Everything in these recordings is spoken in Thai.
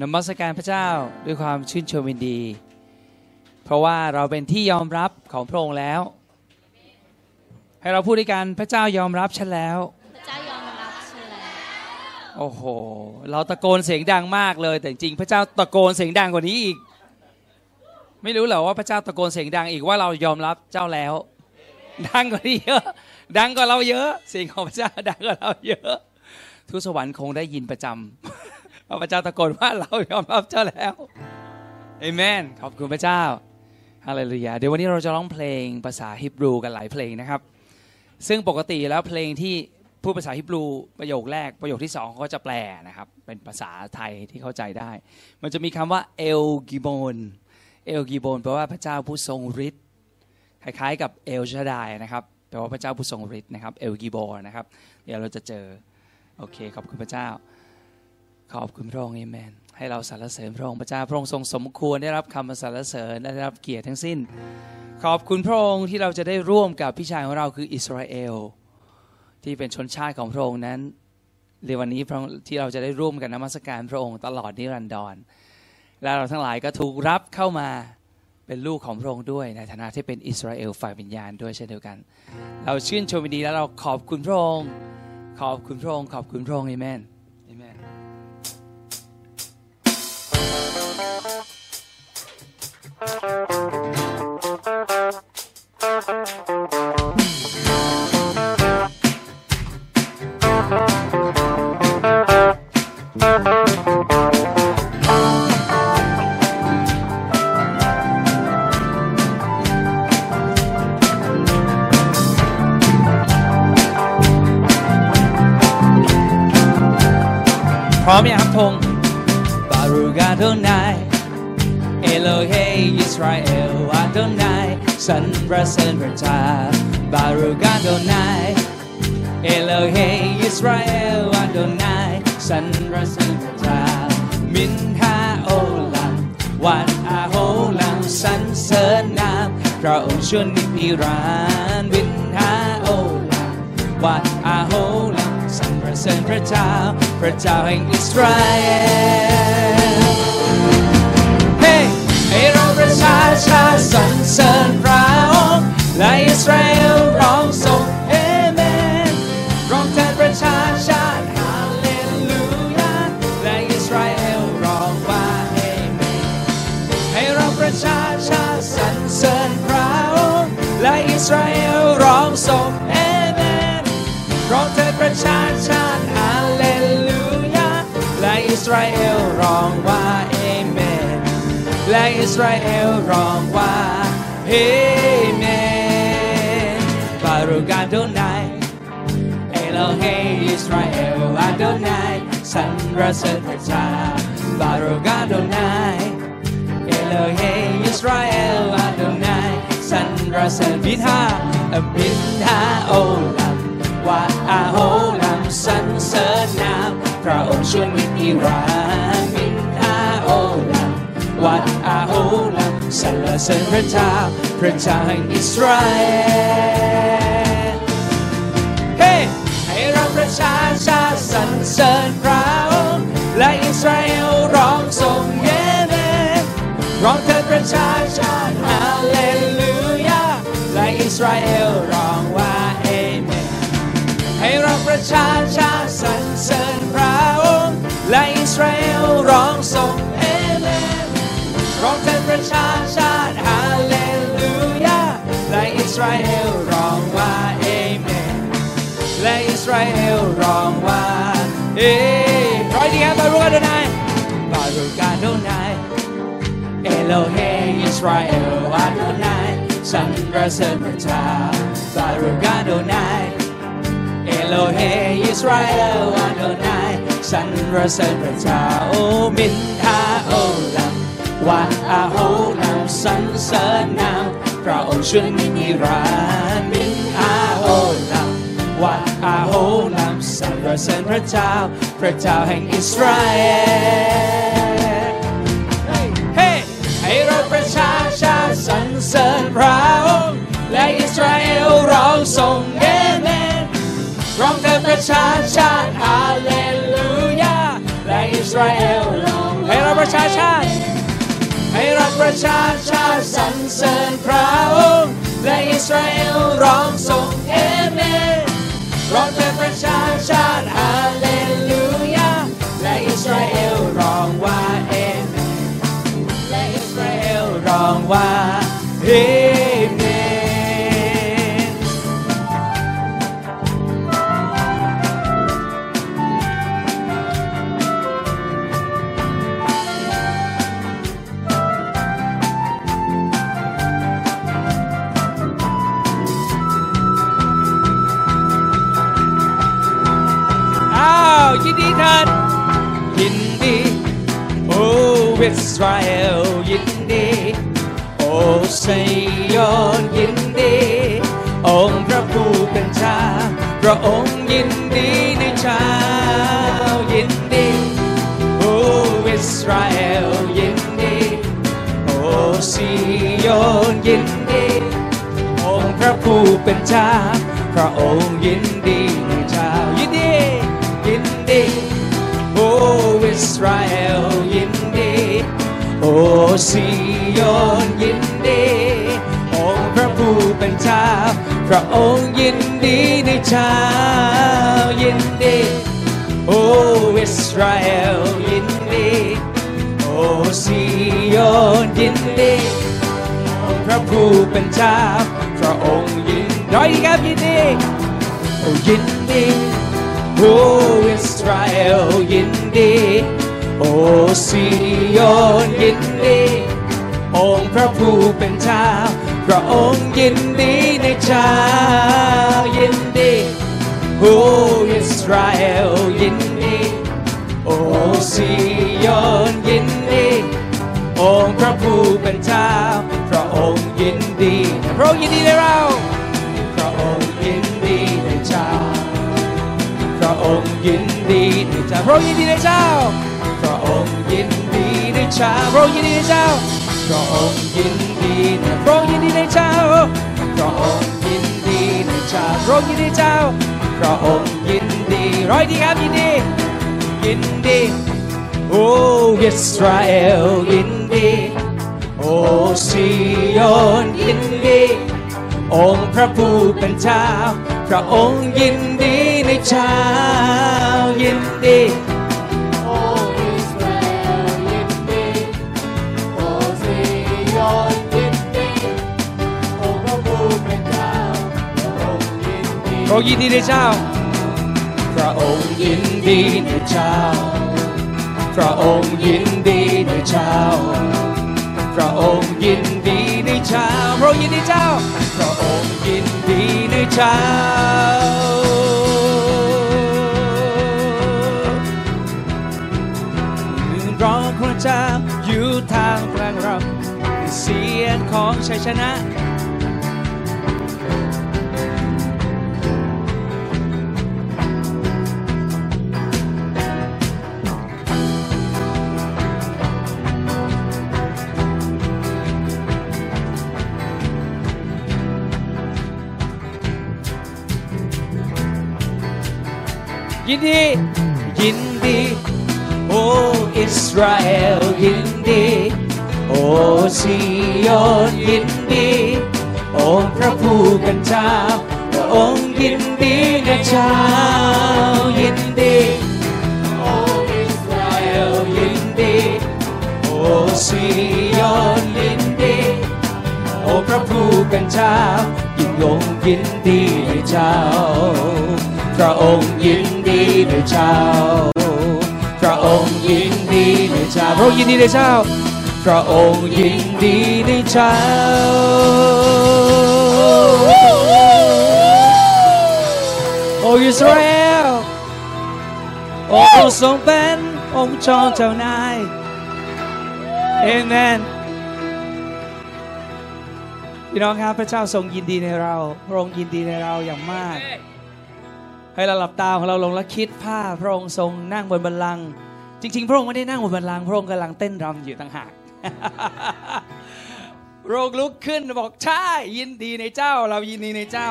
นมัสการพระเจ้าด้วยความชื่นชมยินดี เพราะว่าเราเป็นที่ยอมรับของพระองค์แล้ว ให้เราพูดด้วยกันพระเจ้ายอมรับฉันแล้วพระเจ้ายอมรับฉันแล้วโอ้โหเราตะโกนเสียงดังมากเลย แต่จริงๆพระเจ้าตะโกนเสียงดังกว่านี้อีก ไม่รู้เหรอว่าพระเจ้าตะโกนเสียงดังอีกว่าเรายอมรับเจ้าแล้ว ดังกว่านี้เยอะดังกว่าเราเยอะเสียงของพระเจ้าดังกว่าเราเยอะทุกสวรรค์คงได้ยินประจำ ว่าพระเจ้าตะโกนว่าเรายอมรับเจ้าแล้วเอเมนขอบคุณพระเจ้าฮาเลลูยาเดี๋ยววันนี้เราจะร้องเพลงภาษาฮิบรูกันหลายเพลงนะครับ ซึ่งปกติแล้วเพลงที่พูดภาษาฮิบรูประโยคแรกประโยคที่สองเขาก็จะแปลนะครับ เป็นภาษาไทยที่เข้าใจได้ มันจะมีคำว่าเอลกิโบนเอลกิโบนแปลว่าพระเจ้าผู้ทรงฤทธิ์คล้ายๆ กับเอลชาดายนะครับแปลว่าพระเจ้าผู้ทรงฤทธิ์นะครับเอลกิโบนนะครับเดี๋ยวเราจะเจอโอเคขอบคุณพระเจ้า ขอบคุณพระองค์เอเมน ให้เราสรรเสริญพระองค์พระเจ้าพระองค์ทรงสมควรได้รับคำสรรเสริญได้รับเกียรติทั้งสิ้น ขอบคุณพระองค์ที่เราจะได้ร่วมกับพี่ชายของเราคืออิสราเอล ที่เป็นชนชาติของพระองค์นั้นในวันนี้พระองค์ที่เราจะได้ร่วมกันนมัสการพระองค์ตลอดนิรันดร และเราทั้งหลายก็ถูกรับเข้ามาเป็นลูกของพระองค์ด้วยในฐานะที่เป็นอิสราเอลฝ่ายวิญญาณด้วยเช่นเดียวกัน เราชื่นชมดีและเราขอบคุณพระองค์ ขอบคุณพระองค์ขอบคุณพระองค์เอเมน พร้อมยังครับธงบารูกาโดนาายสรรเสริญพระเจ้าบารูกาโดนายเอโลเฮอิสราเอลอาโดนายสรรเสริญพระเจ้ามินฮาโอลัมวันอาโฮลัมสรรเสริญนามพระองค์ชวนนิรันดร์วินฮาโอลัมวัดอาโฮลัมสรรเสริญพระเจ้าพระเจ้าแห่งอิสราเอลเฮ้ให้เราประชาชาติสรรเสริญพระ องค์และอิสราเอลร้องส่งเอเมนร้องแทนประชาชาติฮาเลลูยาและอิสราเอลร้องว่าเอเมนให้เราประชาชาติสรรเสริญพระองค์และอิสราเอลร้องส่งเอเมนร้องเถิดประชาชาติฮาเลลูยาและอิสราเอลร้องว่าเอเมนและอิสราเอลร้องว่าเอเมน บารุกาโดนายเอโลเฮอิสราเอลอาโดนายสรรเสริญพระเจ้าบารุกาโดนายเอโลเฮอิสราเอลอาโดนายสรรเสริญบินฮาบินฮาโอลัมวาอาโฮลัมสรรเสริญนามพระองค์ชวนวิธีรานบินฮาโอลัมวัดอาโฮลัมสรรเสริญพระเจ้าพระเจ้าแห่งอิสราเอล ประชาชาสรรเสริญพระองค์และอิสราเอลร้องส่งเยเมนร้องเถิดประชาชาฮาเลลูยาและอิสราเอลร้องว่าเอเมนให้เราประชาชาสรรเสริญพระองค์และอิสราเอลร้องส่งเอเมนร้องเถิดประชาชาฮาเลลูยาและอิสราเอลร้องว่า ราเอลร้องว่าเอร้อยดีครับบารุกาโดนายบารุกาโดนายเอโลเฮอิสราเอลอาโดนายสรรเสริญพระเจ้าบารุกาโดนายเอโลเฮอิสราเอลอาโดนายสรรเสริญพระเจ้าโอมินฮาโอลัมวาอาโฮลัมสรรเสริญนามพระองค์ช่วยนิรันดร์มิน วาอาโฮลัมสรรเสริญพระเจ้า พระเจ้าแห่งอิสราเอลเฮ้ให้เราประชาชาสรรเสริญพระองค์และอิสราเอลร้องส่งเอเมนร้องเถิดประชาชาติฮาเลลูยาและอิสราเอลร้องให้เราประชาชาติสรรเสริญพระองค์และอิสราเอลร้องส่งเอเมน ร้องเป็นประชาชาติฮาเลลูยาและอิสราเอลร้องว่าเอเมนและอิสราเอลร้องว่าเอ อิสราเอลยินดี โอ้ซียอนยินดี องค์พระผู้เป็นเจ้าพระองค์ยินดีในเช้ายินดีโออิสราเอลยินดีโอซียอนยินดีองค์พระผู้เป็นเจ้าพระองค์ยินดีในเจ้ายินดียินดีโออิสราเอล โอ้ซียนยินดี องค์พระผู้เป็นเจ้าพระองค์ยินดีในเจ้ายินดี โอ้อิสราเอลยินดี โอ้ซียนยินดี องพระผู้เป็นเจ้าพระองค์ยินร้อยครับยินดีโอ้ยินดี โอ้อิสราเอลยินดี โอ้ซียนยินดีองค์พระผู้เป็นเจ้าพระองค์ยินดีในเจ้ายินดีโอ้อิสราเอลยินดีโอ้ซียนยินดีองค์พระผู้เป็นเจ้าพระองค์ยินดีพระองค์ยินดีในเราพระองค์ยินดีในเจ้าพระองค์ยินดีในเจ้าพระองค์ยินดีในเจ้า องค์ยินดีในเจ้าพระองค์ยินดีในเจ้าพระองค์ยินดีในพระองค์ยินดีในเจ้าพระองค์ยินดีในเจ้าพระองค์ยินดีในเจ้าพระองค์ยินดีร้อยดีครับยินดียินดีโอ้อิสราเอลยินดีโอ้ซียอนยินดีองค์พระผู้เป็นเจ้าพระองค์ยินดีในเช้ายินดี ระองค์ยินดีในเจ้า พระองค์ยินดีในเจ้า พระองค์ยินดีในเจ้า พระองค์ยินดีในเจ้า พระองค์ยินดีเจ้า พระองค์ยินดีในเจ้ายืนร้องพระเจ้าอยู่ทางกลางเราเสียงของชัยชนะ ยินดี ยินดี โอ้อิสราเอลยินดี โอ้ซียอนยินดีองค์พระผู้เป็นเจ้าพระองค์ยินดีนะเจ้ายินดีโอ้อิสราเอลยินดีโอ้ซียอนยินดีโอ้พระผู้เป็นเจ้ายิ่งยงยินดีในเจ้า พระองค์ยินดีในเจ้า พระองค์ยินดีในเจ้า พระองค์ยินดีในเจ้า พระองค์ยินดีในเจ้า โอ้อิสราเอลโอ้ทรงเป็นองค์จอมเจ้านายเอเมนพี่น้องครับพระเจ้าทรงยินดีในเรา พระองค์ยินดีในเราอย่างมาก ให้เราหลับตาของเราลงและคิดภาพพระองค์ทรงนั่งบนบัลลังก์จริง ๆ พระองค์ไม่ได้นั่งบนบัลลังก์พระองค์กำลังเต้นรำอยู่ต่างหากพระองค์ลุกขึ้นบอกใช่ยินดีในเจ้า เรายินดีในเจ้า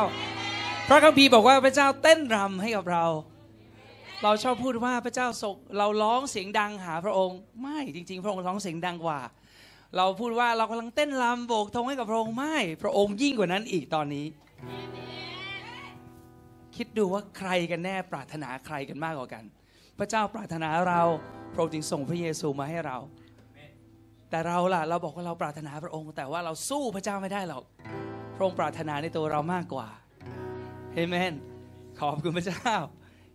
พระคัมภีร์บอกว่าพระเจ้าเต้นรำให้กับเรา เราชอบพูดว่าพระเจ้าทรงเราร้องเสียงดังหาพระองค์ ไม่จริง ๆ พระองค์ร้องเสียงดังกว่า เราพูดว่าเรากำลังเต้นรำโบกธงให้กับพระองค์ไม่ พระองค์ยิ่งกว่านั้นอีกตอนนี้ คิดดูว่าใครกันแน่ปรารถนาใครกันมากกว่ากัน พระเจ้าปรารถนาเราพระองค์จึงส่งพระเยซูมาให้เรา แต่เราล่ะเราบอกว่าเราปรารถนาพระองค์ แต่ว่าเราสู้พระเจ้าไม่ได้หรอกพระองค์ปรารถนาในตัวเรามากกว่าเอเมนขอบคุณพระเจ้า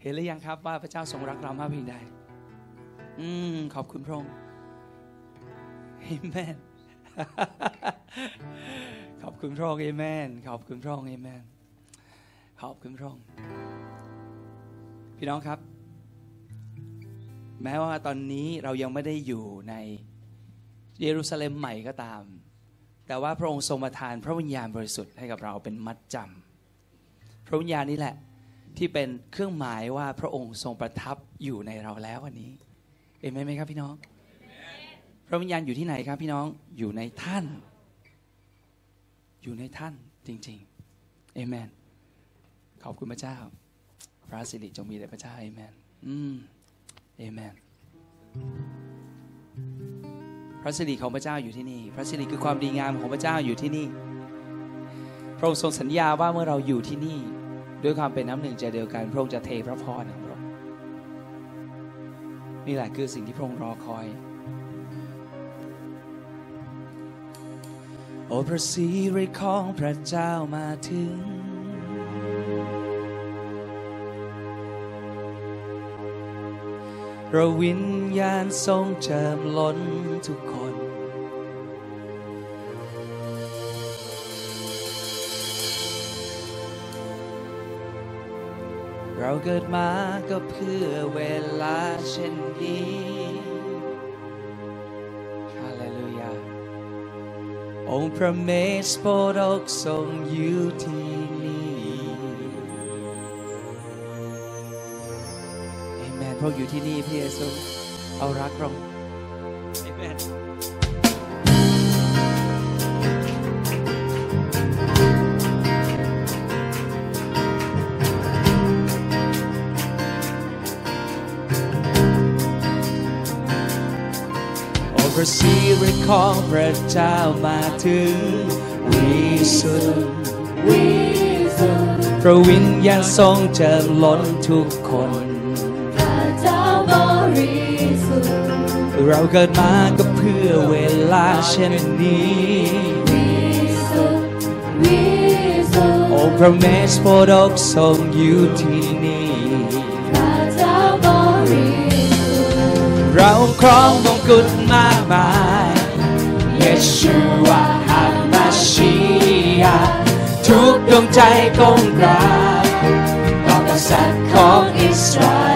เห็นหรือยังครับว่าพระเจ้าทรงรักเรามากเพียงใดอืมขอบคุณพระองค์เอเมนขอบคุณพระองค์เอเมนขอบคุณพระองค์เอเมน ขอบคุณพระองค์พี่น้องครับ แม้ว่าตอนนี้เรายังไม่ได้อยู่ในเยรูซาเล็มใหม่ก็ตาม แต่ว่าพระองค์ทรงประทานพระวิญญาณบริสุทธิ์ให้กับเราเป็นมัดจำพระวิญญาณนี้แหละที่เป็นเครื่องหมายว่าพระองค์ทรงประทับอยู่ในเราแล้ววันนี้เห็นไหมครับพี่น้อง พระวิญญาณอยู่ที่ไหนครับพี่น้องอยู่ในท่าน อยู่ในท่านจริงๆเอเมน ขอบคุณพระเจ้า พระสิริจงมีแด่พระเจ้าเอเมน อืมเอเมน พระสิริของพระเจ้าอยู่ที่นี่ พระสิริคือความดีงามของพระเจ้าอยู่ที่นี่ พระองค์ทรงสัญญาว่าเมื่อเราอยู่ที่นี่ ด้วยความเป็นน้ำหนึ่งใจเดียวกัน พระองค์จะเทพระพรของพระองค์นี่แหละคือสิ่งที่พระองค์รอคอย โอ้พระสิริของพระเจ้ามาถึง เราวิญญาณทรงเจิมล้นทุกคนเราเกิดมาก็เพื่อเวลาเช่นนี้ฮาเลลูยา องค์พระเมสโปรดกทรงอยู่ที่ เอเมนพระองค์อยู่ที่นี่พระเยซู เอารักเราเอเมนโอ้พระสิริของพระเจ้ามาถึงวิสุทธิ์วิสุทธิ์พระวิญญาณทรงเจิมล้นทุกคน เราเกิดมาก็เพื่อเวลาเช่นนี้วิสุทธิ์วิสุทธิ์โอ้พระเมสโปรดกทรงอยู่ที่นี่พระเจ้าบริสุทธิ์เราครองมงกุฎมากมายเยชูวาฮัมมาชียาทุกดวงใจก้มกราบต่อกษัตริย์ของอิสราเอลคำ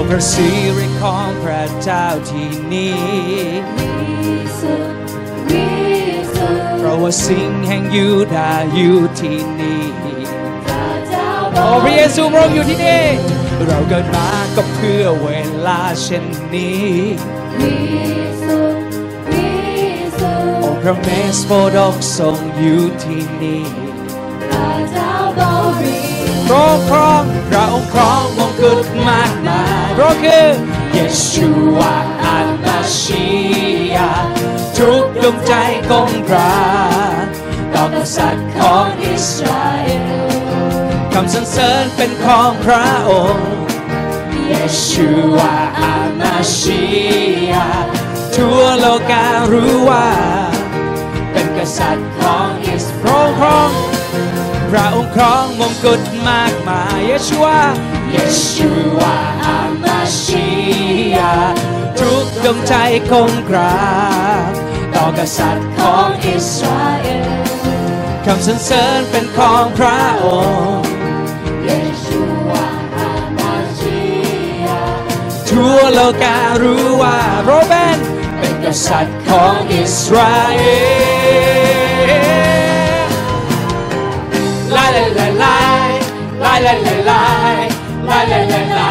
ลาลาลาโอ้พระสิริของพระเจ้าที่นี่วิสุทธิ์วิสุทธิ์เพราะว่าสิ่งแห่งยูดาห์อยู่ที่นี่พระเจ้าบโอ้พระเยซูพระองค์อยู่ที่นี่เราเกิดมาก็เพื่อเวลาเช่นนี้วิสุทธิ์วิสุทธิ์องค์พระเมสโปรดกทรงอยู่ที่นี่พระเจ้าบริสุทธิ์พระองค์ครองพระองค์ครองมงกุฎมากมาย เพราะคือเยชูวาอันมาชียาทุกดวงใจก้มกราบต่อกษัตริย์ของอิสราเอลคำสรรเสริญเป็นของพระองค์เยชูวาอามาชียาทั่วโลการู้ว่า เป็นกษัตริย์ของอิสราเอลพระองค์พระองค์ครองมงกุฎมากมายเยชูวาเยชูวาอามา ชียาทุกดวงใจคงกราบต่อกษัตริย์ของอิสราเอลคำสรรเสริญเป็นของพระองค์เยชูวาอามาชียาทั่วโลการู้ว่าโรเบนเป็นกษัตริย์ของอิสราเอลลาลาลาลาลาลาลาลาลาลาลา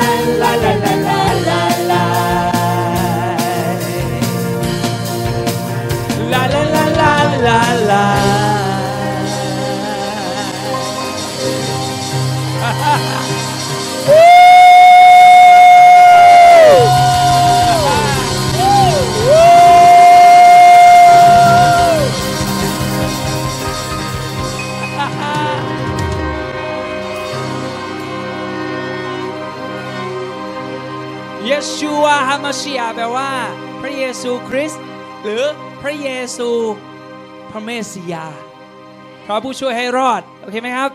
คริสต์หรือพระเยซู พระเมสสิยา พระผู้ช่วยให้รอด โอเคไหมครับ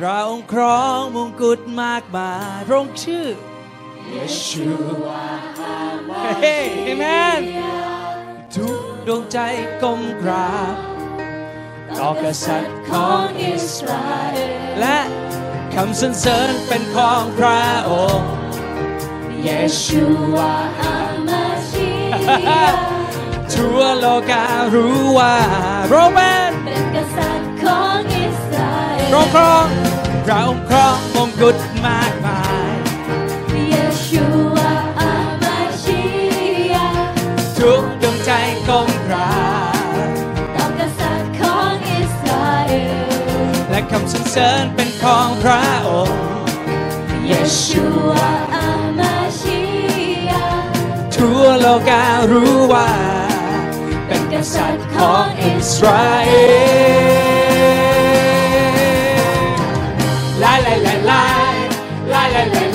เราองครองมงกุฎมากมายพระองค์ชื่อเยชูเฮ้เอเมทุกดวงใจก้มกราบต่อกษัตริย์ของอิสราเอลและคำสรรเสริญเป็นของพระองค์ เยชูวา ทั่วโลการู้ว่าโรมันเป็นกษัตริย์ของอิสราเอลเราครองเราครองมงกุฎมากมายเยชูวาอามาชิยาทุกดวงใจกองราต้องกษัตริย์ของอิสราเอลและคำสรรเสริญเป็นของพระองค์เยชูวา ก็กล้รู้ว่า เป็นกษัตริย์ของอิสราเอลลาลาลาลาลาลา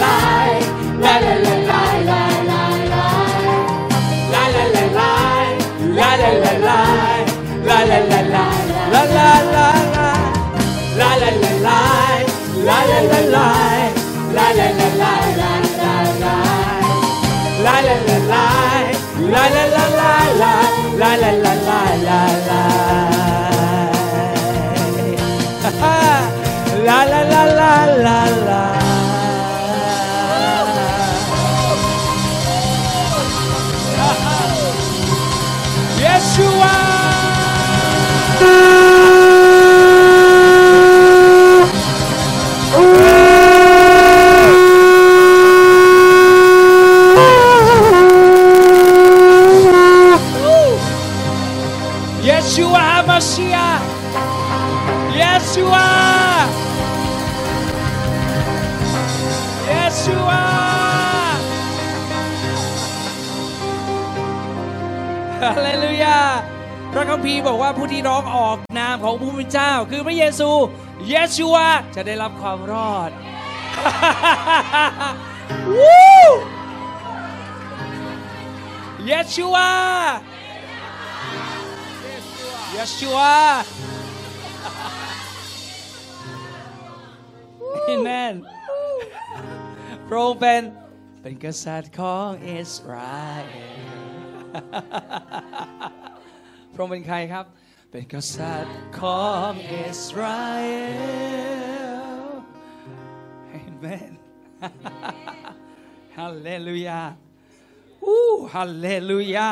la la la la la la la la la la la la la la la la la Yeshua ว่าผู้ที่ร้องออกนามของผู้เป็นเจ้า คือพระเยซูเยชูวาจะได้รับความรอดวู้เยชูวาเยชูวาเอเมนพระองค์เป็นเป็นกษัตริย์ของอิสราเอลพระองค์เป็นใครครับ เป็นกษัตริย์ของอิสราเอลเอเมนฮาเลลูยาอู้ฮาเลลูยา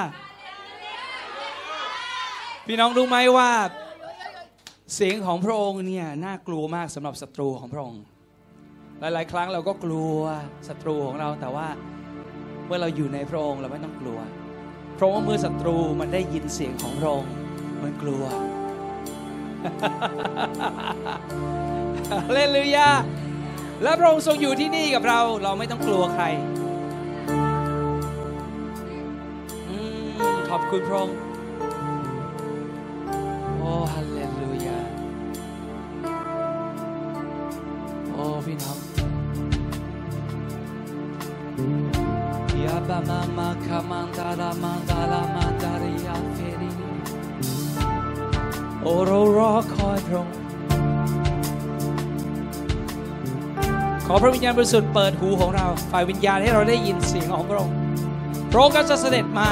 พี่น้องรู้ไหมว่าเสียงของพระองค์เนี่ยน่ากลัวมากสำหรับศัตรูของพระองค์ หลาย ๆ ครั้งเราก็กลัวศัตรูของเราแต่ว่าเมื่อเราอยู่ในพระองค์เราไม่ต้องกลัว เพราะว่าเมื่อศัตรูมันได้ยินเสียงของพระองค์ มันกลัวฮาเลลูยา และพระองค์ทรงอยู่ที่นี่กับเรา เราไม่ต้องกลัวใครอขอบคุณพระองค์ โอ้ฮาเลลูยา โอ้พี่น้องยาบามามาคามันดารามันดารามันดาริยาเฟรี โอเรารอคอยพระองค์ขขอพระวิญญาณบริสุทธิ์เปิดหูของเรา ฝ่ายวิญญาณให้เราได้ยินเสียงของพระองค์พระองค์ก็จะเสด็จมา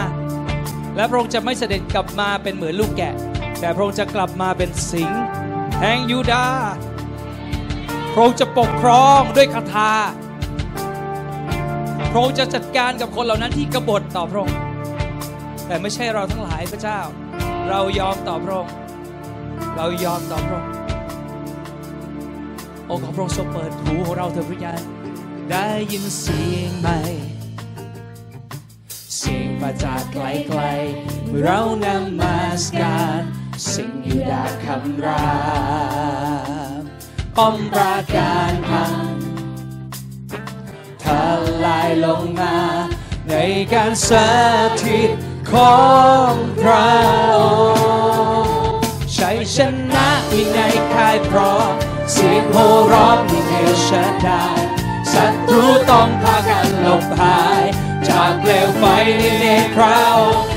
และพระองค์จะไม่เสด็จกลับมาเป็นเหมือนลูกแกะ แต่พระองค์จะกลับมาเป็นสิงห์แห่งยูดาห์พระองค์จะปกครองด้วยคาถาพระองค์จะจัดการกับคนเหล่านั้นที่กบฏต่อพระองค์แต่ไม่ใช่เราทั้งหลายพระเจ้า เรายอมต่อพระองค์ เรายอมต่อพระองค์โอ้ขอพระองค์ทรงเปิดหูของเราเถิดพระยาได้ยินเสียงใหม่ เสียงมาจากไกลๆเรานำมาสการสิ่งอยู่ดาคำรามป้อมปราการพังทลายลงมา ในการสถิตของพระองค์ ชัยชนะมีในค่ายพร้อมเสียงโห่ร้องมีเอลชาดายศัตรูต้องพากันหลบหาย จากเปลวไฟในเนตรพระองค์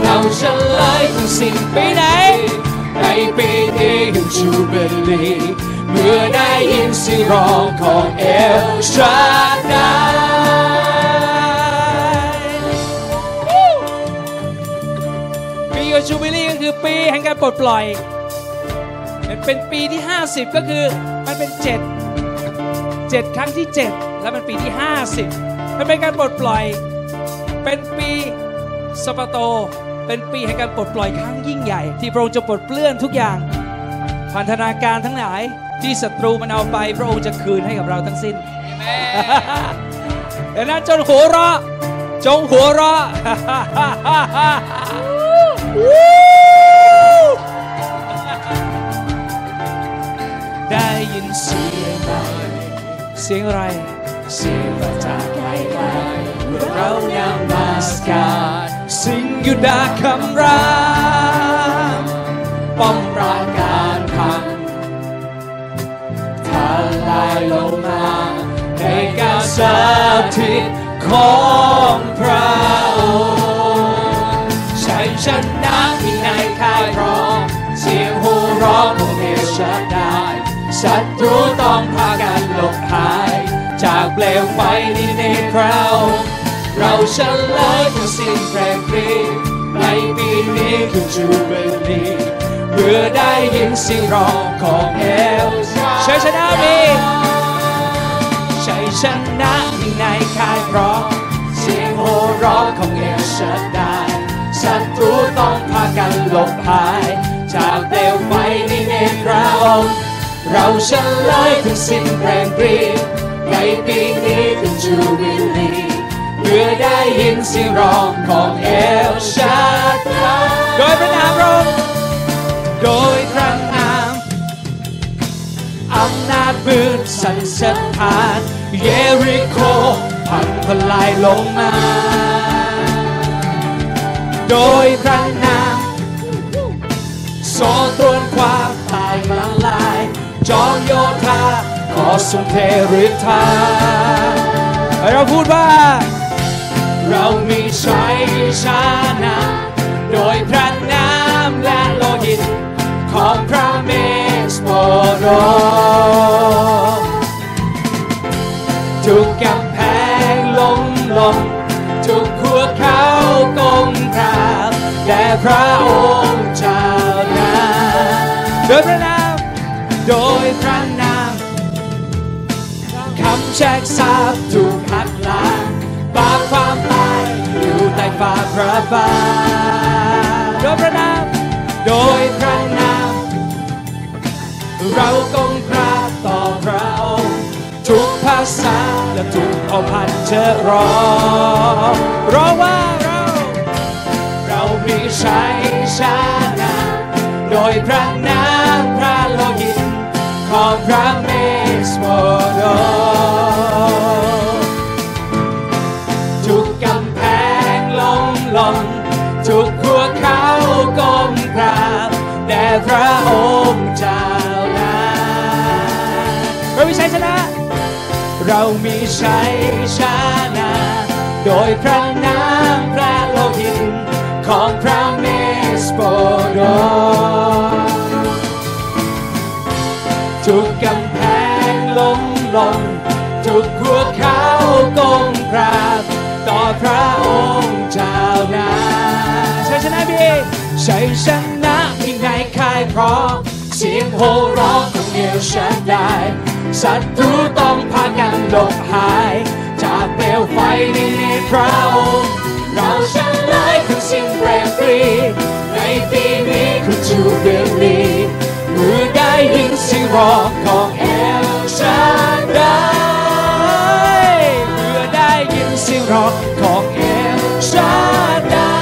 เราเฉลยทุกสิ่งไปไหนในปีนี้ยังจูเบลีเมื่อได้ยินเสียงร้องของเอลชาดายปีของจูบิลีก็คือปีแห่งการปลดปล่อย เป็นปีที่ 50 ก็คือมันเป็น 7 7 ครั้งที่ 7 แล้วมันปีที่ 50 มันเป็นการปลดปล่อย เป็นปีสปาโต เป็นปีแห่งการปลดปล่อยครั้งยิ่งใหญ่ ที่พระองค์จะปลดเปลื้อนทุกอย่างพันธนาการทั้งหลายที่ศัตรูมันเอาไปพระองค์จะคืนให้กับเราทั้งสิ้นดังนั้นจงหัวเราะจงหัวเราะ เสียงอะไรเสียงอะไรเสียงมาจากไกลๆเมื่อเรานำมาสการสิ่งยุดาคำรามป้อมปราการพังทลายลงมาในการสถิตของพระองค์ชัยชนะมีในค่ายพร้อมเสียงหูร้องของเอลชาดา ศัตรูต้องพากันหลบหาย จากเปลวไฟในเนตรพระองค์เราเฉลยทุกสิ่งแปลกปรีในปีนี้คือจูเบลีเมื่อได้ยินเสียงร้องของเอลชัยชนะมีชัยชนะมีในค่ายพร้อมเสียงโห่ร้องของเอลชัดดายศัตรูต้องพากันหลบหาย จากเปลวไฟในเนตรพระองค์ เราเฉลยถึงสิ้นแรงปรีในปีนี้เป็นจูบิลีเมื่อได้ยินเสียงร้องของเอลชัดดาโดยพระนามพระองค์โดยพระนามอำนาจมืดสันสะท้าน เยริโคพังทลายลงมา โดยพระนามโซตรวนความ จอมโยธาขอทรงเทฤทธาเราพูดว่า เรามีชัยชนะ โดยพระนามและโลหิต ของพระเมสโปโรทุกกำแพงล้มลงทุกหัวเขากงกราบแด่พระองค์เจ้านาโดยพระนาม โดยพระนามคำแชกทราบถูกพัดลางปากความตายอยู่ใต้ฝ่าพระบาทโดยพระนามโดยพระนามเรากงกราบต่อพระองค์ทุกภาษาและทุกเผ่าพันธุ์จะร้องร้องว่าเราเรามีชัยชนะโดยพระนาม ของพระเมสโมโดทุกกำแพงล้มลงทุกหัวเขาก้มกราบแด่พระองค์เจ้านาเรามีชัยชนะ เรามีชัยชนะ โดยพระนามพระโลหิตของพระเมสโปโด ทุกกำแพงล้มลงทุกหัวเขาก้มกราบต่อพระองค์เจ้านาชัยชนะพี่ชัยชนะมีในค่ายพร้อมเสียงโห่ร้องของเอลชันได้ศัตรูต้องพากันหลบหายจากเปลวไฟในนตรพระองค์เราฉลายคือสิ่งแปรปรีในปีนี้คือจูเบลี เมื่อได้ยินเสียงร้องของเอลชันได้เมื่อได้ยินเสียงร้องของเอลชันได้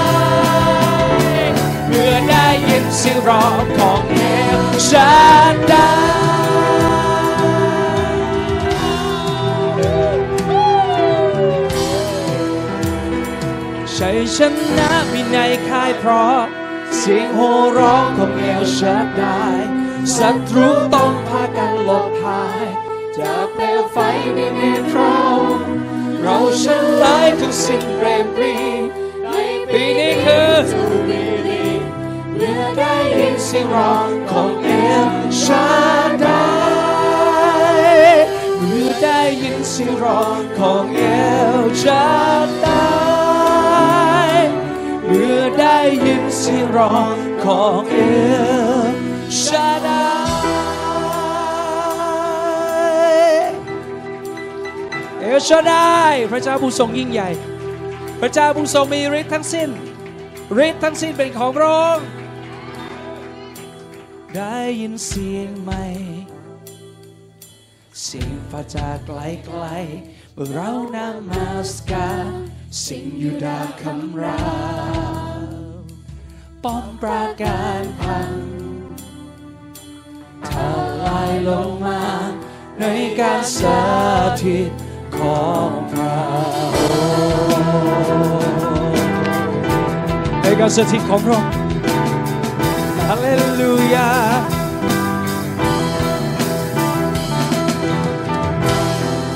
เมื่อได้ยินเสียงร้องของเอลชันได้ชัยชนะมีในค่ายเพราะ เสียงโห่ร้องของเอลชัดได้ศัตรูต้องพากันหลบหาย จากเปลวไฟในเนตรเราเราฉลายทุกสิ่งเรมปรีในปีนี้คือจูบิลีเมื่อได้ยินเสียงร้องของเอลชัดได้เมื่อได้ยินเสียงร้องของเอลชัด ยินเสียงร้อของเอลชาดายเอลชาดายพระเจ้าผู้ทรงยิ่งใหญ่ พระเจ้าผู้ทรงมีฤทธิ์ทั้งสิ้นฤทธิ์ทั้งสิ้นเป็นของพระองค์ได้ยินเสียงไหมเสียงฟ้าจากไกลไกลเมื่อเรานำมาสการสิ่งยูดาคำรา ป้อมปราการพังทลายลงมาในการสาธิตของพระองค์ในการสถิตของพระองค์ฮาเลลูยา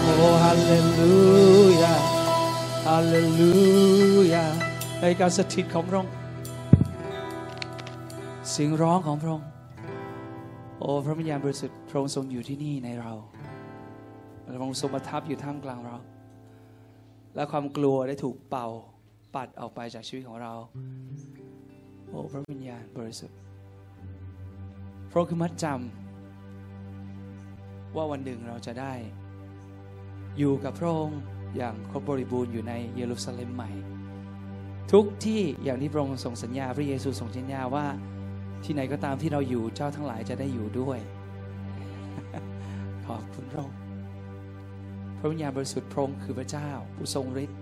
โอ้ฮาเลลูยาฮาเลลูยาในการสถิตของพระองค์ เสียงร้องของพระองค์โอ้พระวิญญาณบริสุทธิ์พระองค์ทรงอยู่ที่นี่ในเราพระองค์ทรงประทับอยู่ท่ามกลางเรา และความกลัวได้ถูกเป่าปัดออกไปจากชีวิตของเรา โอ้พระวิญญาณบริสุทธิ์พระองค์คือมัดจำว่าวันหนึ่งเราจะได้ อยู่กับพระองค์อย่างครบบริบูรณ์อยู่ในเยรูซาเล็มใหม่ ทุกที่อย่างที่พระองค์ทรงสัญญาพระเยซูทรงสัญญาว่า ที่ไหนก็ตามที่เราอยู่เจ้าทั้งหลายจะได้อยู่ด้วย ขอบคุณพระองค์พระวิญญาณบริสุทธิ์พระองค์คือพระเจ้า ผู้ทรงฤทธิ์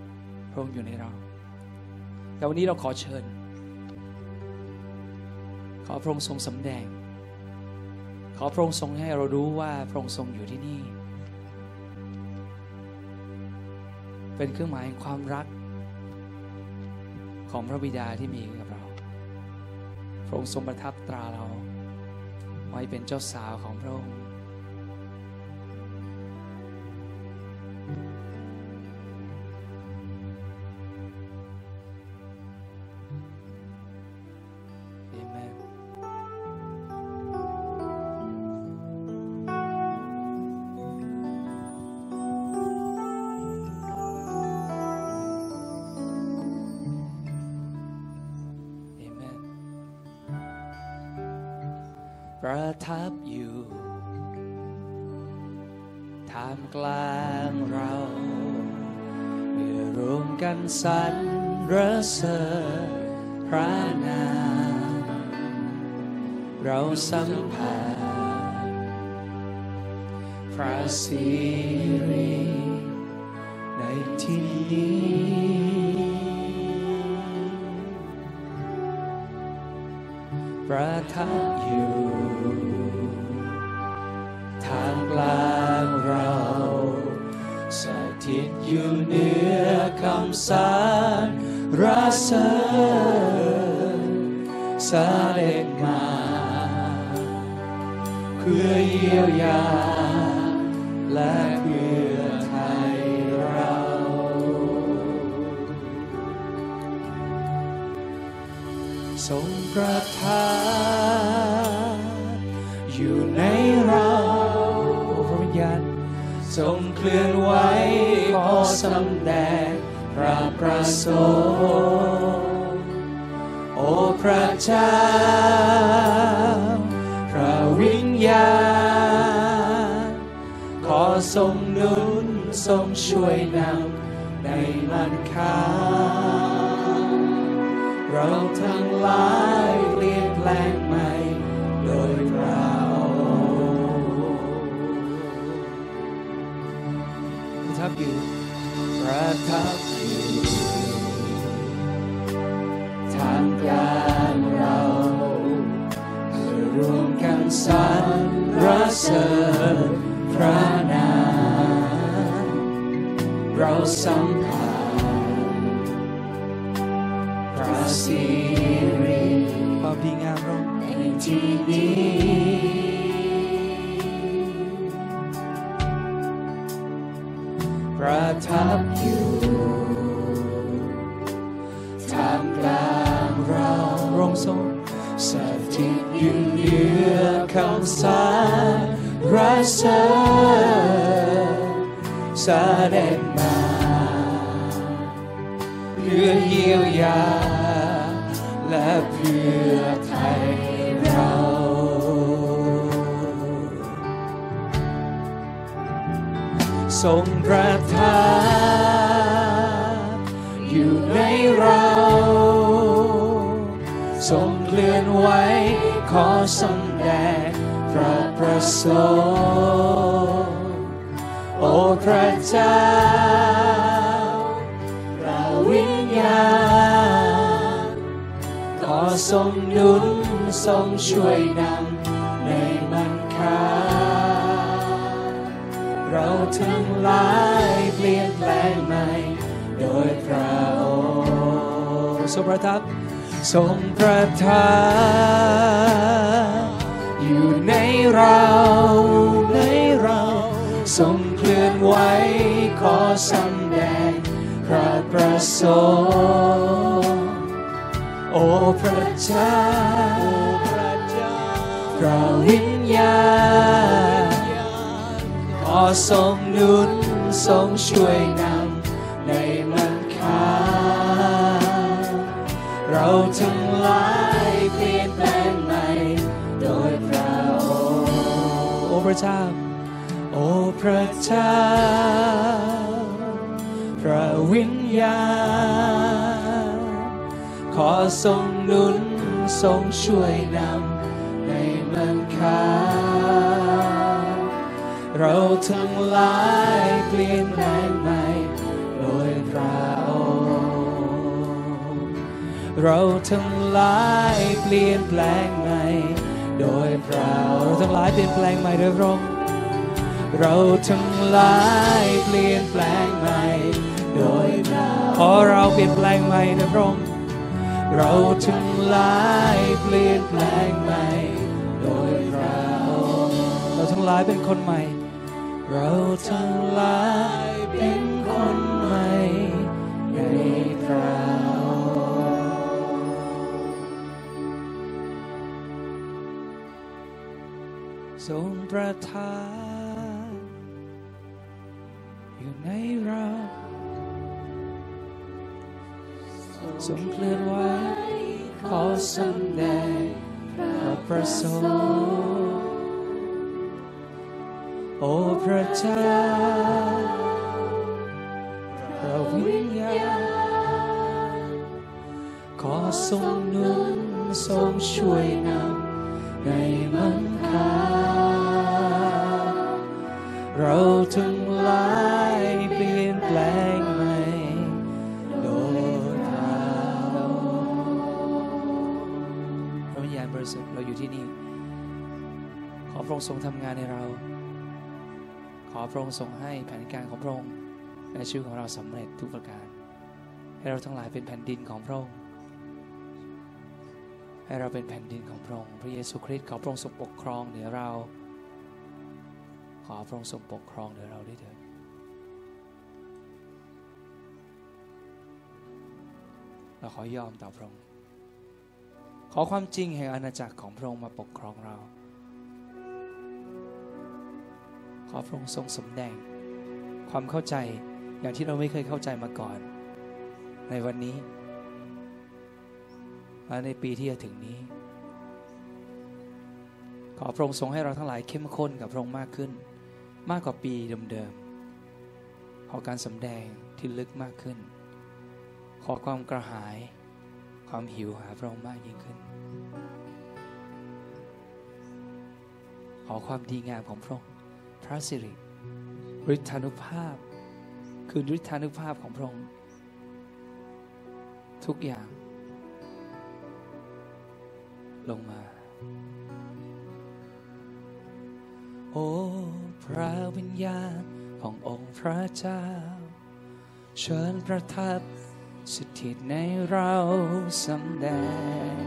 พระองค์อยู่ในเราแต่วันนี้เราขอเชิญ ขอพระองค์ทรงสำแดง ขอพระองค์ทรงให้เรารู้ว่าพระองค์ทรงอยู่ที่นี่ เป็นเครื่องหมายความรัก ของพระบิดาที่มีกับ พระองค์ทรงประทับตราเราไว้เป็นเจ้าสาวของพระองค์ สัมผัสพระสิริในที่นี้ประทับอยู่ ทามกลางเราสถิตอยู่เหนือคำสารรเสริญสเด็จมา พื่อเยียวยา และเพื่อไทยเรา ทรงประทานอยู่ในเราพระวิญญาณทรงเคลื่อนไหวขอสำแดงพระประสงค์โอ้พระเจ้า ทรงนุนทรงช่วยนำในมันค้าเราทั้งหลายเปลี่ยนแปลงใหม่โดยพระประทับอยู่ประทับอยู่ทางกลางเราเพื่อรวมกันสรรเสริญพระ เราสัมผัสพระสิริความดีงามเราในที่นี้ประทับอยู่ท่ามกลางเรารงทรงสถิตอยู่เหนือคำสรรเสริญเสด็จ อเยียวยา และเพื่อไทยเราทรงประทานอยู่ในเราทรงเคลื่อนไหวขอสำแดงพระประสงค์โอ้พระเจ้า ทรงนุนทรงช่วยนำในมันคาเราทั้งหลายเปลี่ยนแปลงใหม่โดยพระองค์ทรงประทับทรงประทับอยู่ในเราในเราทรงเคลื่อนไหวขอสำแดงพระประสงค์ อ้พระเจ้าพระวิญญาณขอทรงหนุนทรงช่วยนำในมันคาเราทั้งหลายเปลี่ยนแปลงใหม่โดยพระองค์โอ้พระเจ้าโอ้พระเจ้าพระวิญญาณ ขอทรงหนุนทรงช่วยนำในมันคาเราทั้งหลายเปลี่ยนแปลงใหม่โดยพระองค์เราทั้งหลายเปลี่ยนแปลงใหม่โดยพระองค์เราทั้งหลายเปลี่ยนแปลงใหม่โดยพระองค์เราทั้งหลายเปลี่ยนแปลงใหม่โดยพระองค์ขอเราเปลี่ยนแปลงใหม่โดยพระองค์ เราทั้งหลายเปลี่ยนแปลงใหม่ โดยพระองค์เราทั้งหลายเป็นคนใหม่ เราทั้งหลายเป็นคนใหม่ในพระทรงประทานอยู่ในเรา ทรงเคลื่อนไหวขอสำแดงพระประสงค์โอ้พระเจ้าพระวิญญาณขอทรงนุนทรงช่วยนำในมันคาเราทั้งหลาย บริสุทธิ์เราอยู่ที่นี่ ขอพระองค์ทรงทำงานในเรา ขอพระองค์ทรงให้แผนการของพระองค์ในชีวิตของเราสำเร็จทุกประการ ให้เราทั้งหลายเป็นแผ่นดินของพระองค์ให้เราเป็นแผ่นดินของพระองค์พระเยซูคริสต์ขอพระองค์ทรงปกครองเหนือเรา ขอพระองค์ทรงปกครองเหนือเราด้วยเถิดเราขอยอมต่อพระองค์ อความจริงแห่งอาณาจักรของพระองค์มาปกครองเรา ขอพระองค์ทรงสมแดง ความเข้าใจอย่างที่เราไม่เคยเข้าใจมาก่อน ในวันนี้ และในปีที่จะถึงนี้ ขอพระองค์ทรงให้เราทั้งหลายเข้มข้นกับพระองค์มากขึ้น มากกว่าปีเดิมๆขอการสำแดงที่ลึกมากขึ้น ขอความกระหายความหิวหาพระองค์มากยิ่งขึ้น ขอความดีงามของพระองค์พระสิริฤทธานุภาพ คือฤทธานุภาพของพระองค์ทุกอย่าง ลงมา โอ้ พระวิญญาณขององค์พระเจ้า เชิญประทับสถิตในเราสำแดง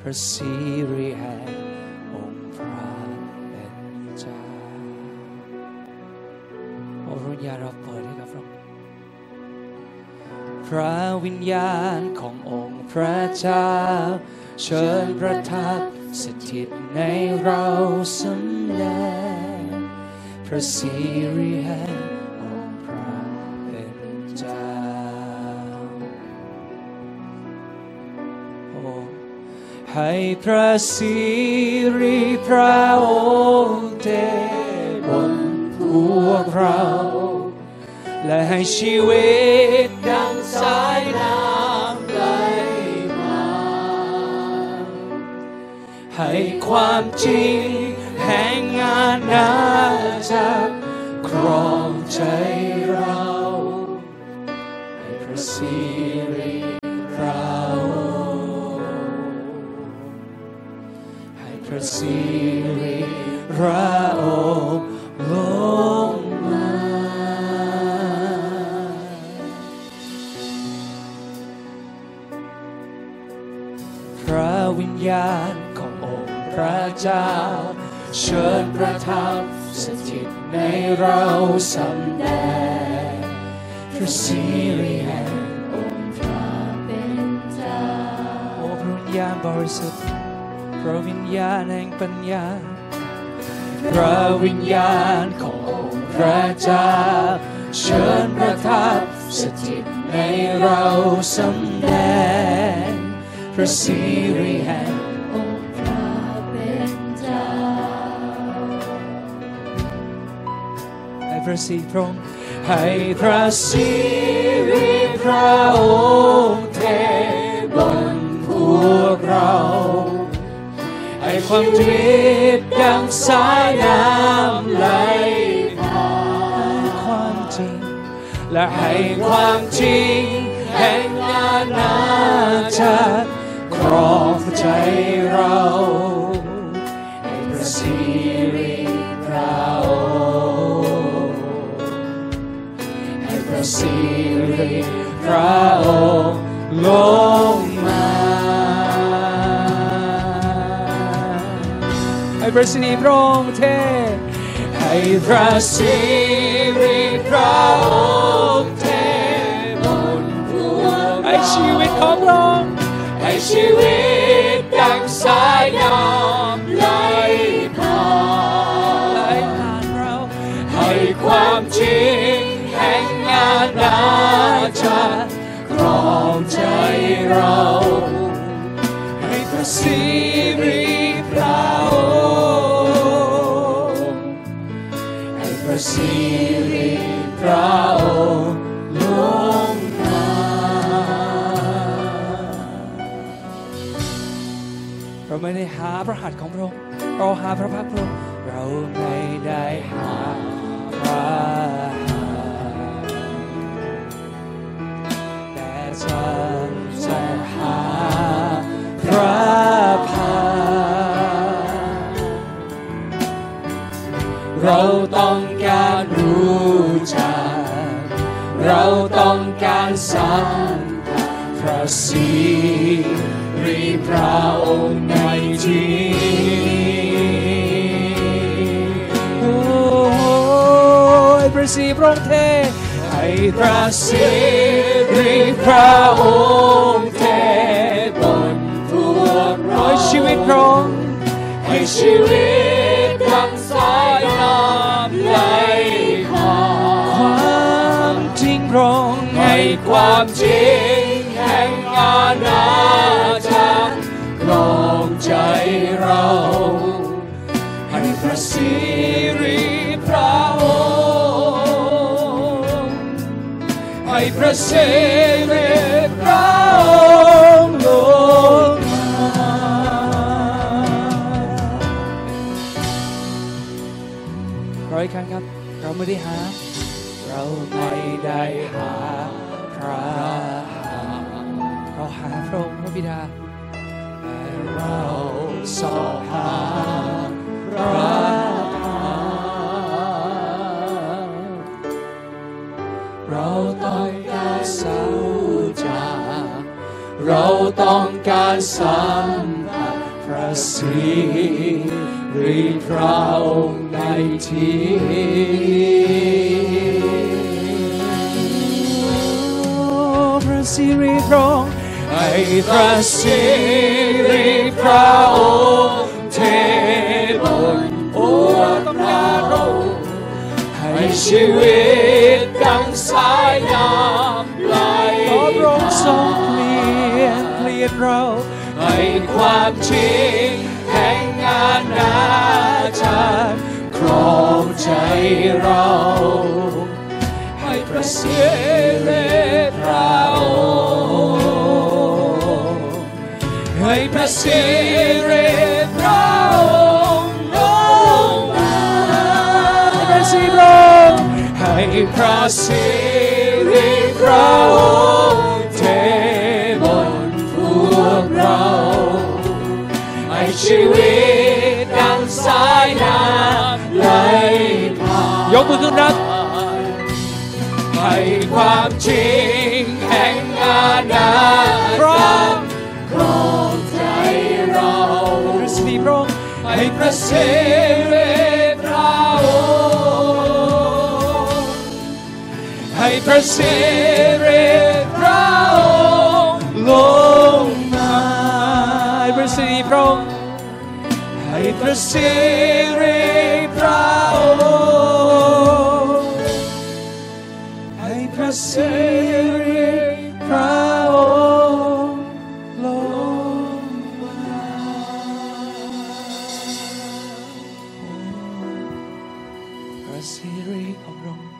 พระสิริแห่ง วิญญาณขององค์พระเจ้า เชิญประทับสถิตในเราสำแดงพระสิริแห่งองค์พระเป็นเจ้าโอ้ให้พระสิริพระองค์เทบนพวกเรา และให้ชีวิตดัง สายน้ำไหลมาให้ความจริงแห่งงานนาจะครองใจ เราสำแดงพระสิริแห่งองค์พระเป็นเจ้าโอ้พระวิญญาณบริสุทธิ์พระวิญญาณแห่งปัญญา พระวิญญาณขององค์พระเจ้าเชิญประทับสถิตในเราสำแดงพระสิริแห่งอง ระสิริพระองค์ให้พระสิริพระองค์เทบนพวกเรา ให้ความทิพย์ดังสายน้ำไหลผ่านความจริง และให้ความจริงแห่งนานาจะครองใจเรา ให้พระสิริพระองค์ลงมาให้พระสิริพ เราให้พระสิริพระองค์ให้พระสิริพระองค์ลงมาเราไม่ได้หาพระหัตถ์ของพระองค์เราหาพระพักตร์พระองค์เราไม่ได้หาพระ เราต้องการรู้จัก เราต้องการสัมผัสพระสิริพระองค์ในที่โอ้ยพระสิริพระองเทให้พระสิริ พระองค์เทบนพวกเราให้ชีวิตพระองค์ให้ชีวิตดังสายน้ำไหลผ่านพระองค์ให้ความจริงแห่งอาณาจักรครองใจเรา พระสิริพระองค์ลงมาร้อยครั้งครับ เราไม่ได้หา เราไม่ได้หา ต้องการสัมผัสพระสิริพระองค์ในที่พระสิริพระองค์ให้พระสิริพระองค์เทบนพวกเราให้ชีวิตดังสายน้ำ ยนเราให้ความจริงแห่งงานนาจักรครองใจเรา ให้พระสิริพระองค์ให้พระสิริพระองค์ลงมาพระสิริพระองค์ให้พระสิริพระ จริงแห่งอาณาจักรครองใจเราพระสิริพระองค์ให้พระสิริพระองค์ให้พระสิริพระองค์ลงมาให้พระสิริพระองค์ให้พระสิริ ระสิริพระองค์ลงมาพระสิริของพระองค์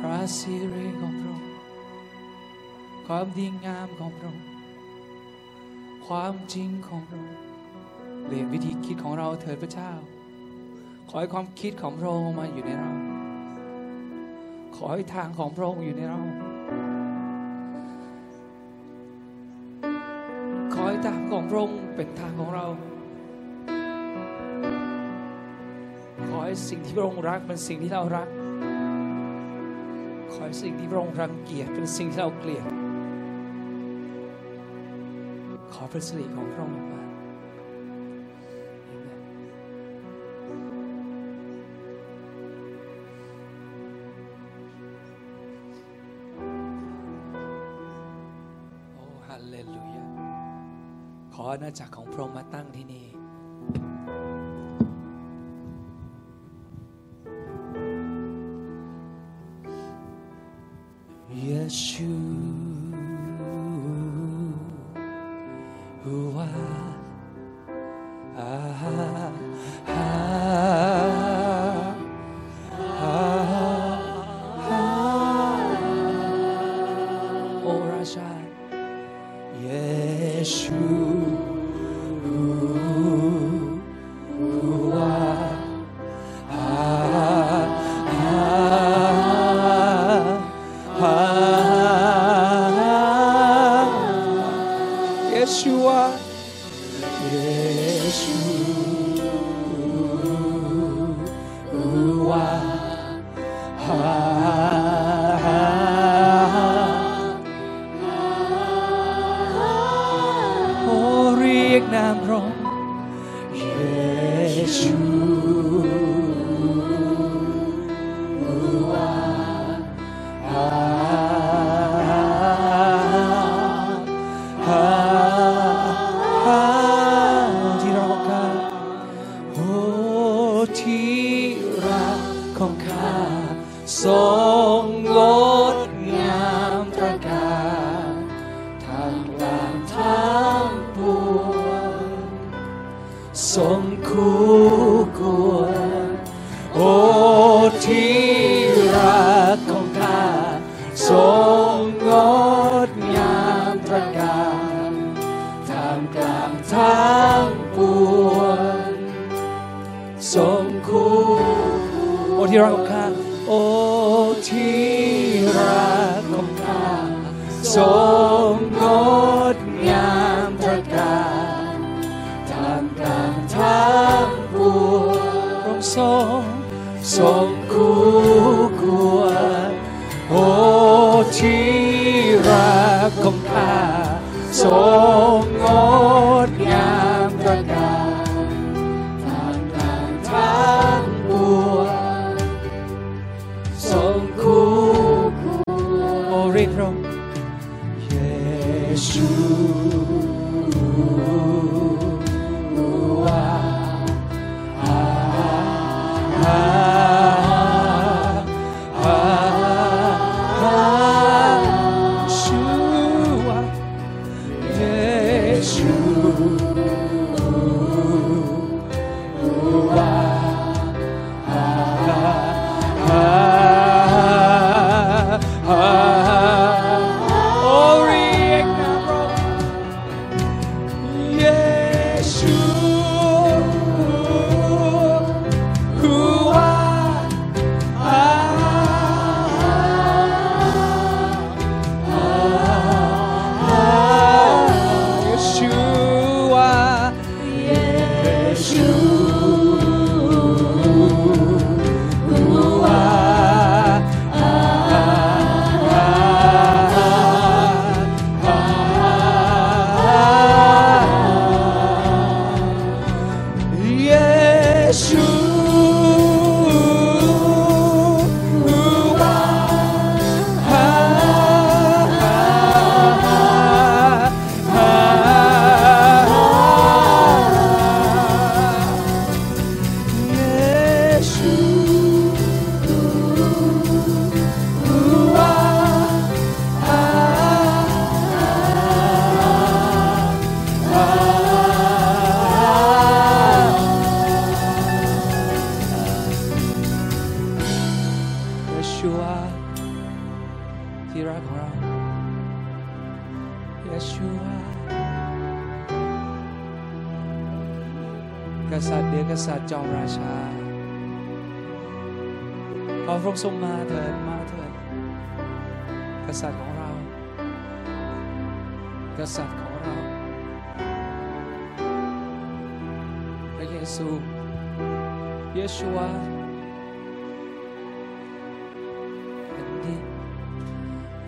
พระสิริของพระองค์ความดีงามของพระองค์ความจริงของพระองค์เปลี่ยนวิธีคิดของเราเถิดพระเจ้า ขอให้ความคิดของพระองค์มาอยู่ในเรา ขอให้ทางของพระองค์อยู่ในเรา ขอให้ทางของพระองค์เป็นทางของเรา ขอให้สิ่งที่พระองค์รักเป็นสิ่งที่เรารัก ขอให้สิ่งที่พระองค์รังเกียจเป็นสิ่งที่เราเกลียด ขอพระสิริของพระองค์มา ณาจักร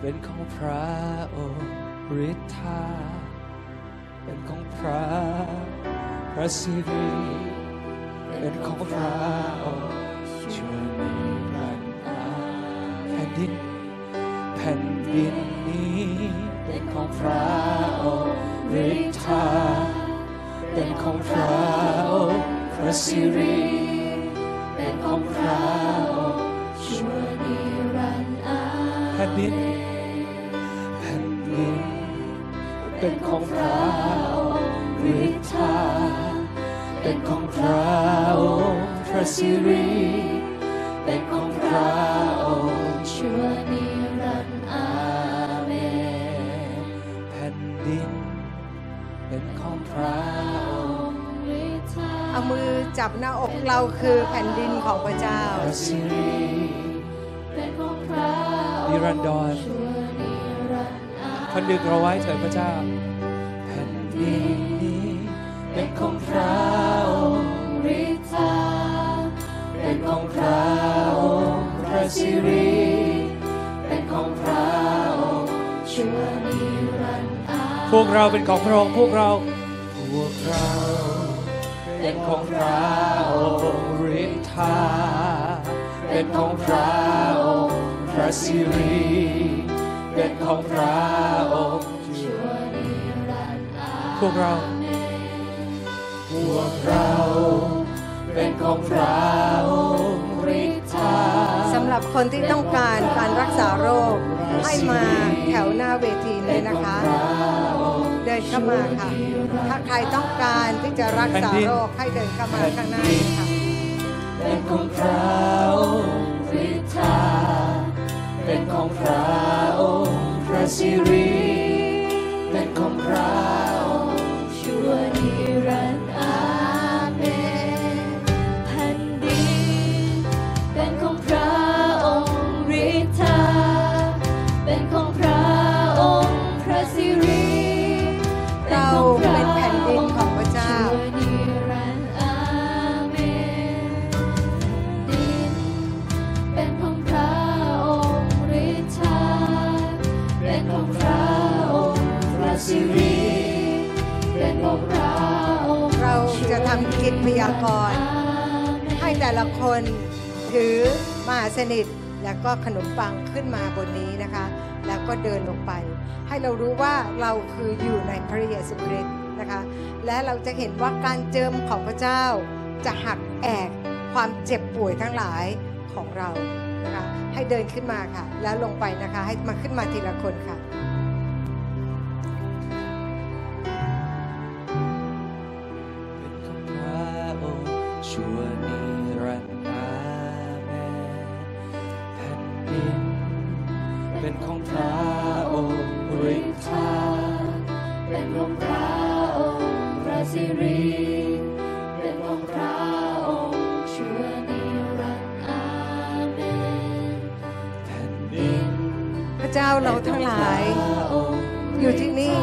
เป็นของพระองค์ฤทธา เป็นของพระพระสิริเป็นของพระองค์ชั่วนิรันดร์อาแผ่นดินแผ่นดินนี้เป็นของพระองค์ฤทธา เป็นของพระองค์พระสิริเป็นของพระองค์ชั่วนิรันดร์อาแผ่นดิน ของพระองค์ฤทธาเป็นของพระองค์พระสิริเป็นของพระองค์ชั่วนิรันดร์อาเมนแผ่นดิน เป็นของพระองค์ฤทธาเอามือจับหน้าอกเราคือแผ่นดินของพระเจ้าพระสิริเป็นของพระนิรันดรชั่วนิรันดร์อาพันดึกเราไว้เถิดพระเจ้า พระองค์ฤทธาเป็นของพระองค์พระสิริเป็นของพระองค์ชั่วนิรันดร์พวกเราเป็นของพระองค์พวกเราพวกเราเป็นของพระองค์ฤทธาเป็นของพระองค์พระสิริเป็นของพระองค์ชั่วนิรันดร์พวกเรา เรา เป็นของพระองค์ฤทธาสำหรับคนที่ต้องการการรักษาโรค ให้มาแถวหน้าเวทีเลยนะคะ เดินเข้ามาค่ะ ถ้าใครต้องการที่จะรักษาโรคให้เดินเข้ามาข้างหน้านี้ค่ะเป็นของพระองค์ฤทธาเป็นของพระองค์พระสิริเป็นของพระ กร ให้แต่ละคนถือมาสนิทแล้วก็ขนมปังขึ้นมาบนนี้นะคะ แล้วก็เดินลงไป ให้เรารู้ว่าเราคืออยู่ในพระเยซูคริสต์นะคะ และเราจะเห็นว่าการเจิมของพระเจ้า จะหักแอกความเจ็บป่วยทั้งหลายของเรานะคะให้เดินขึ้นมาค่ะ แล้วลงไปนะคะ ให้มาขึ้นมาทีละคนค่ะ เจ้าเราทั้งหลาย อยู่ที่นี่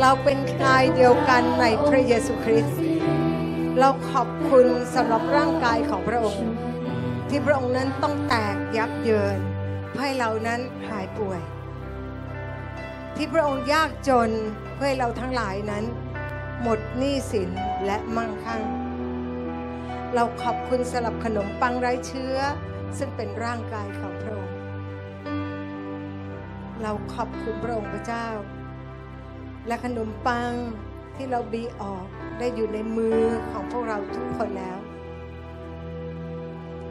เราเป็นกายเดียวกันในพระเยซูคริสต์เราขอบคุณสำหรับร่างกายของพระองค์ ที่พระองค์นั้นต้องแตกยับเยินเพื่อให้เรานั้นหายป่วย ที่พระองค์ยากจนเพื่อให้เราทั้งหลายนั้น หมดหนี้สินและมั่งคั่ง เราขอบคุณสำหรับขนมปังไร้เชื้อ ซึ่งเป็นร่างกายของพระองค์ เราขอบคุณพระองค์พระเจ้า และขนมปังที่เราบีออกได้อยู่ในมือของพวกเราทุกคนแล้ว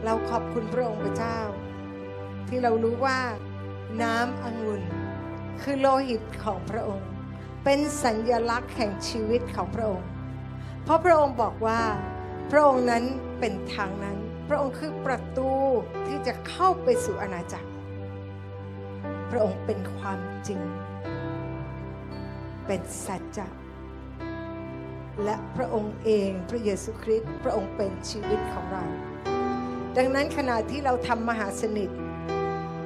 เราขอบคุณพระองค์พระเจ้า ที่เรารู้ว่าน้ำองุ่น คือโลหิตของพระองค์ เป็นสัญญลักษณ์แห่งชีวิตของพระองค์ เพราะพระองค์บอกว่า พระองค์นั้นเป็นทางนั้น พระองค์คือประตูที่จะเข้าไปสู่อาณาจักร ระองค์เป็นความจริง เป็นสัจจะและพระองค์เองพระเยซูคริสต์พระองค์เป็นชีวิตของเรา ดังนั้นขณะที่เราทำมหาสนิท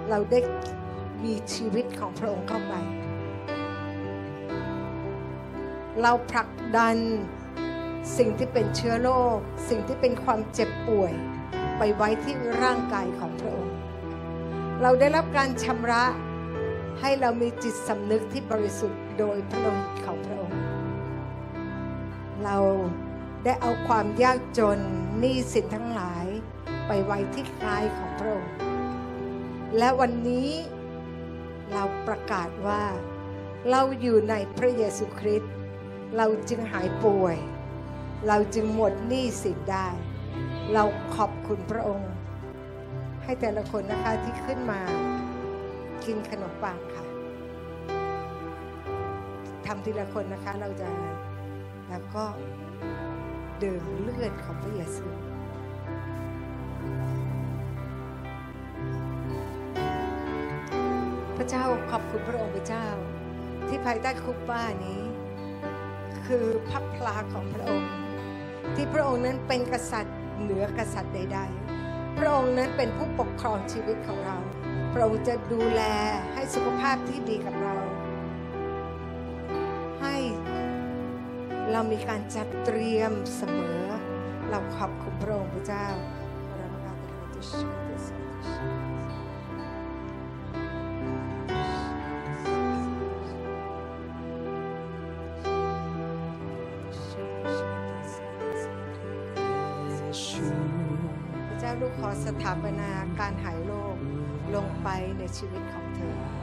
เราได้มีชีวิตของพระองค์เข้าไป เราผลักดันสิ่งที่เป็นเชื้อโรคสิ่งที่เป็นความเจ็บป่วย ไปไว้ที่ร่างกายของพระองค์ เราได้รับการชำระ ให้เรามีจิตสำนึกที่บริสุทธิ์โดยพระโลหิตของพระองค์ เราได้เอาความยากจนหนี้สินทั้งหลายไปไว้ที่กายของพระองค์ และวันนี้เราประกาศว่า เราอยู่ในพระเยซูคริสต์เราจึงหายป่วย เราจึงหมดหนี้สินได้ เราขอบคุณพระองค์ ให้แต่ละคนนะคะที่ขึ้นมา กินขนมปังค่ะทำทีละคนนะคะ เราจะแล้วก็ดื่มเลือดของพระเยซูพระเจ้าขอบคุณพระองค์พระเจ้า ที่ภายใต้คุปบ้านี้ คือพระพลาของพระองค์ ที่พระองค์นั้นเป็นกษัตริย์เหนือกษัตริย์ใด ๆ พระองค์นั้นเป็นผู้ปกครองชีวิตของเรา ระองค์จะดูแลให้สุขภาพที่ดีกับเรา ให้เรามีการจัดเตรียมเสมอ เราขอบคุณพระองค์พระเจ้าเย ไปในชีวิตของเธอ